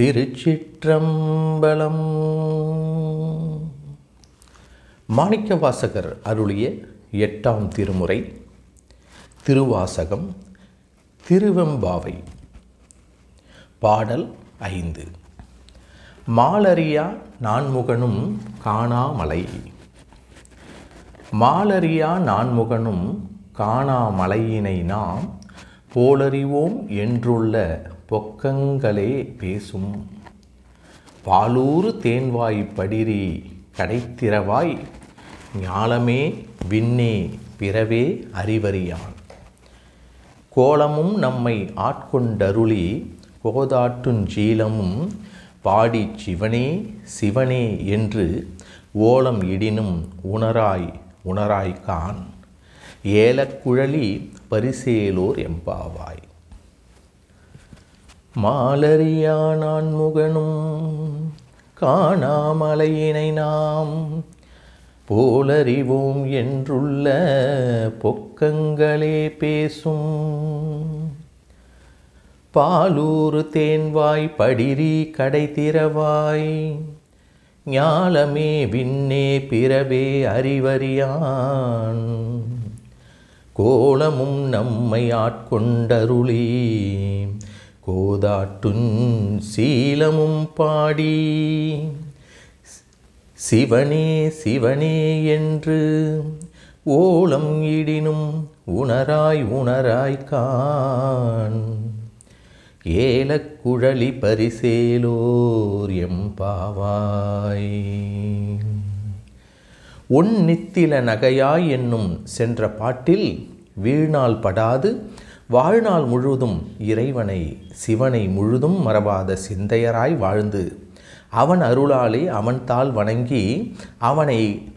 திருச்சிற்றம்பலம். மாணிக்கவாசகர் அருளிய எட்டாம் திருமுறை திருவாசகம் திருவெம்பாவை. பாடல் ஐந்து. மாலரியா நான்முகனும் காணாமலை. மாலரியா நான்முகனும் காணாமலையினை நாம் போலறிவோம் என்றுள்ள பொக்கங்களே பேசும். பாலூறு தேன்வாய் படிரி கடைத்திரவாய் ஞாலமே விண்ணே பிறவே அறிவறியான். கோலமும் நம்மை ஆட்கொண்டருளி கோதாட்டுஞ்சீலமும் பாடி சிவனே சிவனே என்று ஓலம் இடினும் உணராய் உணராய்கான். ஏலக்குழலி பரிசேலோர் எம்பாவாய். மாலரியா நான் முகனும் காணாமலையினை நாம் போலறிவோம் என்றுள்ள பொக்கங்களே பேசும். பாலூறு தேன்வாய் படிரி கடை திறவாய் ஞாலமே விண்ணே பிறவே அறிவறியான். கோலமும் நம்மை ஆட்கொண்டருளி கோதாட்டுன் சீலமும் பாடி சிவனே சிவனே என்று ஓலம் இடினும் உணராய் உணராய் கான் ஏலக்குழலி பரிசேலோர் எம்பாவாய் உன் நித்தில நகையாய் என்னும் சென்ற பாட்டில் வீழ்நாள் படாது வாழ்நாள் முழுதும் இறைவனை சிவனை முழுதும் மறவாத சிந்தையராய் வாழ்ந்து அவன் அருளாலே அவன்தால் வணங்கி அவனை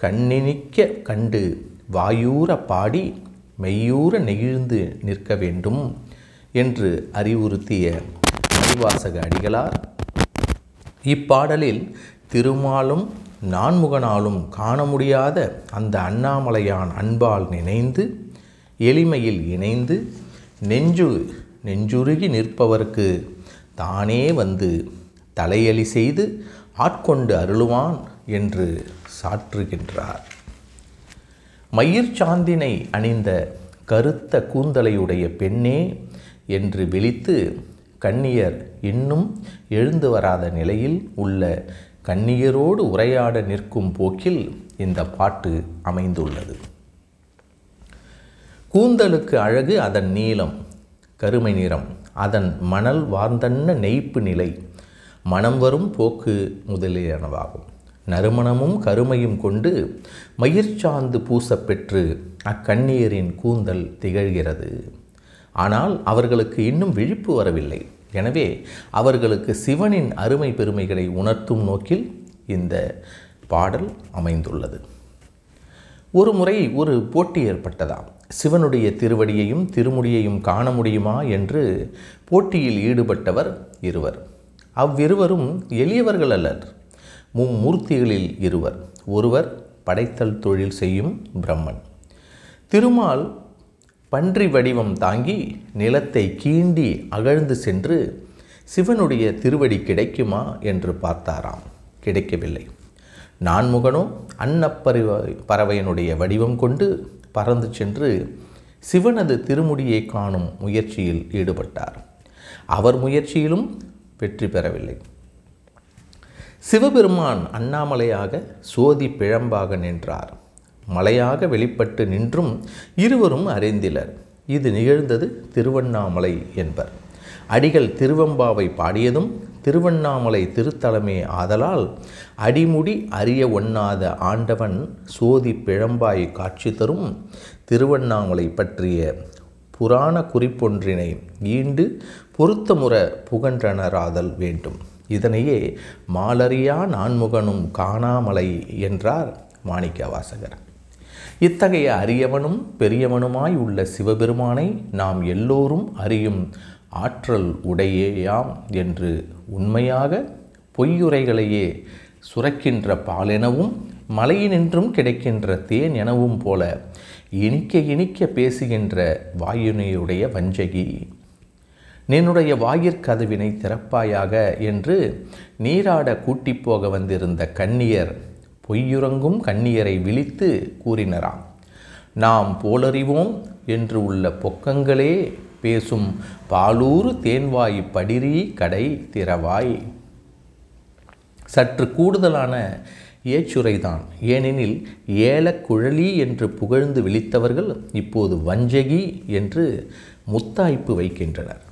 கண்ணினிக்க கண்டு வாயூர பாடி மெய்யூர நெகிழ்ந்து நிற்க வேண்டும் என்று அறிவுறுத்திய மணிவாசக அடிகளார். இப்பாடலில் திருமாலும் நான்முகனாலும் காண முடியாத அந்த அண்ணாமலையான் அன்பால் நினைந்து எளிமையில் இணைந்து நெஞ்சு நெஞ்சுருகி நிற்பவர்க்கு தானே வந்து தலையலி செய்து ஆட்கொண்டு அருளுவான் என்று சாற்றுகின்றார். மயிர் சாந்தினை அணிந்த கருத்த கூந்தலையுடைய பெண்ணே என்று விழித்து கண்ணியர் இன்னும் எழுந்து வராத நிலையில் உள்ள கண்ணியரோடு உரையாட நிற்கும் போக்கில் இந்த பாட்டு அமைந்துள்ளது. கூந்தலுக்கு அழகு அதன் நீளம் கருமை நிறம் அதன் மணல் வார்ந்தன்ன நெய்ப்பு நிலை மனம் வரும் போக்கு முதலியனவாகும். நறுமணமும் கருமையும் கொண்டு மயிர்ச்சாந்து பூசப்பெற்று அக்கண்ணியரின் கூந்தல் திகழ்கிறது. ஆனால் அவர்களுக்கு இன்னும் விழிப்பு வரவில்லை. எனவே அவர்களுக்கு சிவனின் அருமை பெருமைகளை உணர்த்தும் நோக்கில் இந்த பாடல் அமைந்துள்ளது. ஒரு முறை ஒரு போட்டி ஏற்பட்டதாம். சிவனுடைய திருவடியையும் திருமுடியையும் காண முடியுமா என்று போட்டியில் ஈடுபட்டவர் இருவர். அவ்விருவரும் எளியவர்கள் அல்லர். மும்மூர்த்திகளில் இருவர். ஒருவர் படைத்தல் தொழில் செய்யும் பிரம்மன். திருமால் பன்றி வடிவம் தாங்கி நிலத்தை கீண்டி அகழ்ந்து சென்று சிவனுடைய திருவடி கிடைக்குமா என்று பார்த்தாராம். கிடைக்கவில்லை. நான்முகனோ அன்னப்பறவை பறவையினுடைய வடிவம் கொண்டு பறந்து சென்று சிவனது திருமுடியை காணும் முயற்சியில் ஈடுபட்டார். அவர் முயற்சியிலும் வெற்றி பெறவில்லை. சிவபெருமான் அண்ணாமலையாக சோதி பிழம்பாக நின்றார். மலையாக வெளிப்பட்டு நின்றும் இருவரும் அறிந்திலர். இது நிகழ்ந்தது திருவண்ணாமலை என்பர். அடிகள் திருவம்பாவை பாடியதும் திருவண்ணாமலை திருத்தலமே ஆதலால் அடிமுடி அறிய ஒண்ணாத ஆண்டவன் சோதி பிழம்பாய் காட்சி தரும் திருவண்ணாமலை பற்றிய புராண குறிப்பொன்றினை ஈண்டு பொருத்தமுற புகன்றனராதல் வேண்டும். இதனையே மாலறியா நான்முகனும் காணாமலை என்றார் மாணிக்க வாசகர் இத்தகைய அரியவனும் பெரியவனுமாய் உள்ள சிவபெருமானை நாம் எல்லோரும் அறியும் ஆற்றல் உடையேயாம் என்று உண்மையாக பொய்யுரைகளையே சுரக்கின்ற பாலெனவும் மலையினின்றும் கிடைக்கின்ற தேன் எனவும் போல இனிக்க இனிக்க பேசுகின்ற வாயுனையுடைய வஞ்சகி. நின்னுடைய வாயிற்கதவினை திறப்பாயாக என்று நீராட கூட்டிப் போக வந்திருந்த கன்னியர் பொய்யுறங்கும் கன்னியரை விழித்து கூறினராம் நாம் போலறிவோம் என்று உள்ள பொக்கங்களே பேசும் பாலூறு தேன்வாய் படிரி கடை திறவாய். சற்று கூடுதலான ஏச்சுரைதான். ஏனெனில் ஏலக்குழலி என்று புகழ்ந்து விழித்தவர்கள் இப்போது வஞ்சகி என்று முத்தாய்ப்பு வைக்கின்றனர்.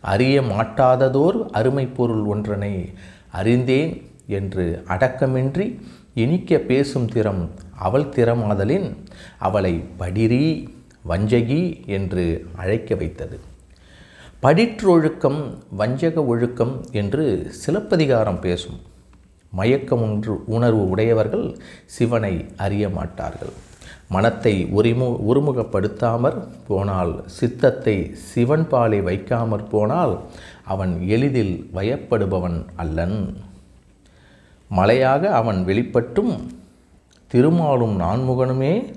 அறிய மாட்டாததோர் அருமை பொருள் ஒன்றனை அறிந்தேன் என்று அடக்கமின்றி இனிக்க பேசும் திறம் அவள் திறமாதலின் அவளை படிரி வஞ்சகி என்று அழைக்க வைத்தது. படிற்றொழுக்கம் வஞ்சக ஒழுக்கம் என்று சிலப்பதிகாரம் பேசும். மயக்கம் ஒன்று உணர்வு உடையவர்கள் சிவனை அறிய மாட்டார்கள். மனத்தை ஒருமு ஒருமுகப்படுத்தாமற் போனால் சித்தத்தை சிவன் பாலை வைக்காமற் போனால் அவன் எளிதில் வயப்படுபவன் அல்லன். மலையாக அவன் வெளிப்பட்டும் திருமாலும் நான்முகனுமே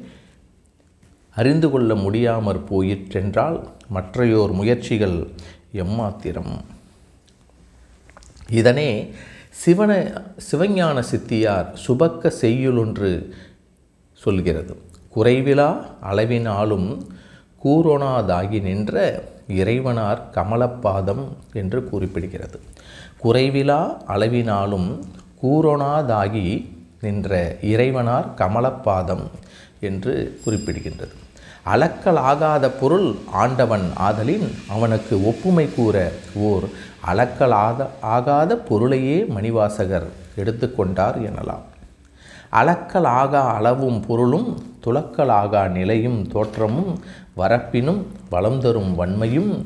அறிந்து கொள்ள முடியாமற் போயிற்றென்றால் மற்றையோர் முயற்சிகள் எம்மாத்திரம்? இதனே சிவன சிவஞான சித்தியார் சுபக்க செய்யுளொன்று சொல்கிறது. குறைவிலா அளவினாலும் கூரோனாதாகி நின்ற இறைவனார் கமலப்பாதம் என்று குறிப்பிடுகிறது. குறைவிலா அளவினாலும் கூரோனாதாகி நின்ற இறைவனார் கமலப்பாதம் என்று குறிப்பிடுகின்றது. அளக்கலாகாத பொருள் ஆண்டவன் ஆதலின் அவனுக்கு ஒப்புமை கூற ஓர் அளக்கலாத ஆகாத பொருளையே மணிவாசகர் எடுத்துக்கொண்டார் எனலாம். அளக்கலாகா அளவும் பொருளும் துளக்கலாகா நிலையும் தோற்றமும் வரப்பினும் வளம் தரும் வன்மையும்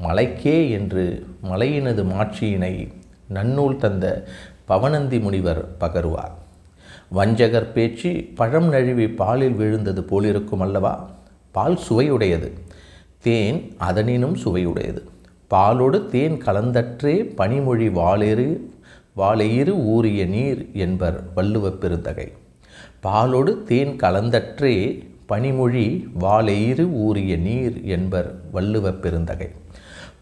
மலைக்கே என்று மலையினது மாட்சியினை நன்னூல் தந்த பவனந்தி முனிவர் பகருவார். வஞ்சகர் பேச்சு பழம் நழுவி பாலில் விழுந்தது போலிருக்கும் அல்லவா? பால் சுவையுடையது. தேன் அதனினும் சுவையுடையது. பாலோடு தேன் கலந்தற்றே பனிமொழி வாளேறு வாழையிறு ஊறிய நீர் என்பர் வள்ளுவ பெருந்தகை. பாலோடு தேன் கலந்தற்றே பனிமொழி வாழையிறு ஊறிய நீர் என்பர் வள்ளுவப்பெருந்தகை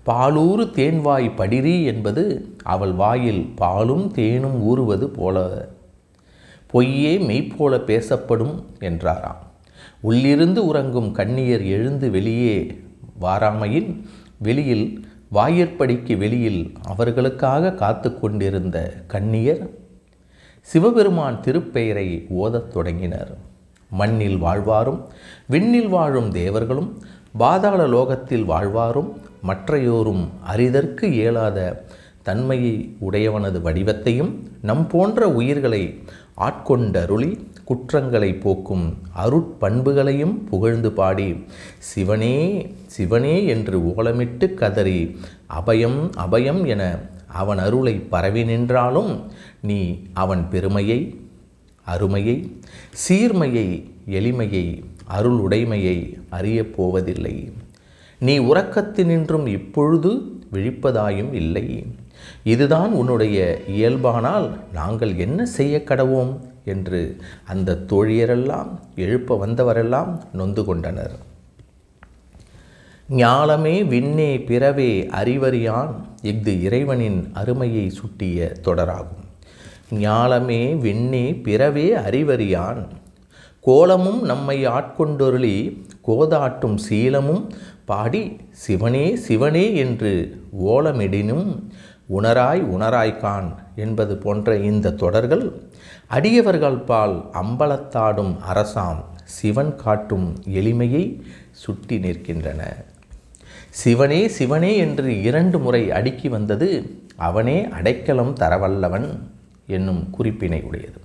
பாலூறு தேன்வாய் படிரி என்பது அவள் வாயில் பாலும் தேனும் ஊறுவது போல பொய்யே மெய்ப்போல பேசப்படும் என்றாராம். உள்ளிருந்து உறங்கும் கண்ணியர் எழுந்து வெளியே வாராமையின் வெளியில் வாயிற்படிக்கு வெளியில் அவர்களுக்காக காத்து கொண்டிருந்த கண்ணியர் சிவபெருமான் திருப்பெயரை ஓதத் தொடங்கினர். மண்ணில் வாழ்வாரும் விண்ணில் வாழும் தேவர்களும் பாதாள லோகத்தில் வாழ்வாரும் மற்றையோரும் அரிதற்கு இயலாத தன்மையை உடையவனது வடிவத்தையும் நம் போன்ற உயிர்களை ஆட்கொண்டருளி குற்றங்களை போக்கும் அருட்பண்புகளையும் புகழ்ந்து பாடி சிவனே சிவனே என்று ஓலமிட்டு கதறி அபயம் அபயம் என அவன் அருளை பரவி நின்றாலும் நீ அவன் பெருமையை அருமையை சீர்மையை எளிமையை அருளுடைமையை அறியப் போவதில்லை. நீ உறக்கத்தினின்றும் இப்பொழுது விழிப்பதாயும் இல்லை. இதுதான் உன்னுடைய இயல்பானால் நாங்கள் என்ன செய்ய கடவோம்? என்று அந்த தோழியரெல்லாம் எழுப்ப வந்தவரெல்லாம் நொந்து கொண்டனர். ஞாலமே விண்ணே பிறவே அறிவறியான் இஃது இறைவனின் அருமையை சுட்டிய தொடராகும். ஞாலமே விண்ணே பிறவே அறிவறியான். கோலமும் நம்மை ஆட்கொண்டொருளி கோதாட்டும் சீலமும் பாடி சிவனே சிவனே என்று ஓலமிடினும் உணராய் உணராய்கான் என்பது போன்ற இந்த தொடர்கள் அடியவர்கள் பால் அம்பலத்தாடும் அரசாம் சிவன் காட்டும் எளிமையை சுட்டி நிற்கின்றன. சிவனே சிவனே என்று இரண்டு முறை அடுக்கி வந்தது அவனே அடைக்கலம் தரவல்லவன் என்னும் குறிப்பினை உடையது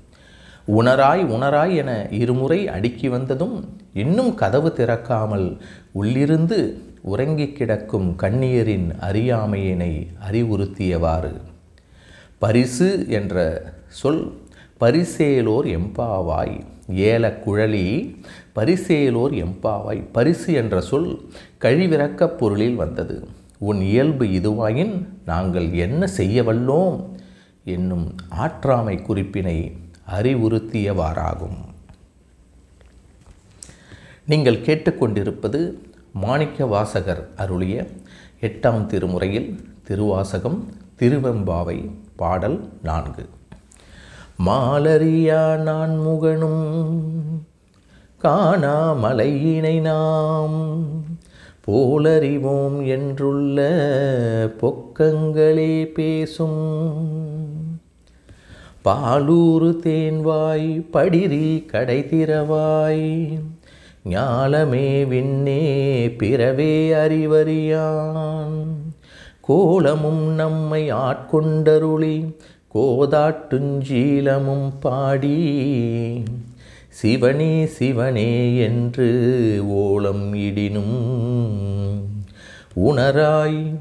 உணராய் உணராய் என இருமுறை அடுக்கி வந்ததும் இன்னும் கதவு திறக்காமல் உள்ளிருந்து உறங்கிக் கிடக்கும் கண்ணீரின் அறியாமையினை அறிவுறுத்தியவாறு. பரிசு என்ற சொல் பரிசேலோர் எம்பாவாய். ஏல குழலி பரிசேலோர் எம்பாவாய். பரிசு என்ற சொல் கழிவிறக்கப் பொருளில் வந்தது. உன் இயல்பு இதுவாயின் நாங்கள் என்ன செய்ய வல்லோம்? என்னும் ஆற்றாமை குறிப்பினை அறிவுறுத்தியவாறாகும். நீங்கள் கேட்டுக்கொண்டிருப்பது மாணிக்க வாசகர் அருளிய எட்டாம் திருமுறையில் திருவாசகம் திருவெம்பாவை பாடல் நான்கு. மாலரியா நான் முகனும் காணாமலையினை நாம் போலறிவோம் என்றுள்ள பொக்கங்களே பேசும் பாலூரு தேன்வாய் படிரி கடை திறவாய். ஞாலமே விண்ணே பிறவே அறிவறியான். கோலமும் நம்மை ஆட்கொண்டருளி கோதாட்டுஞ்சீலமும் பாடி. சிவனே சிவனே என்று ஓலம் இடினும். உணராய்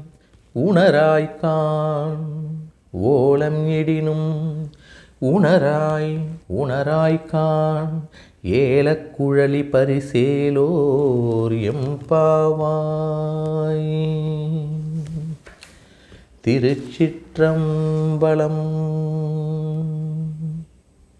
உணராய்கான் ஓலம் இடினும். உணராய் உணராய் கான் ஏலக்குழலி பரிசேலோர் எம்பாவாய் திருச்சிற்றம்பலம்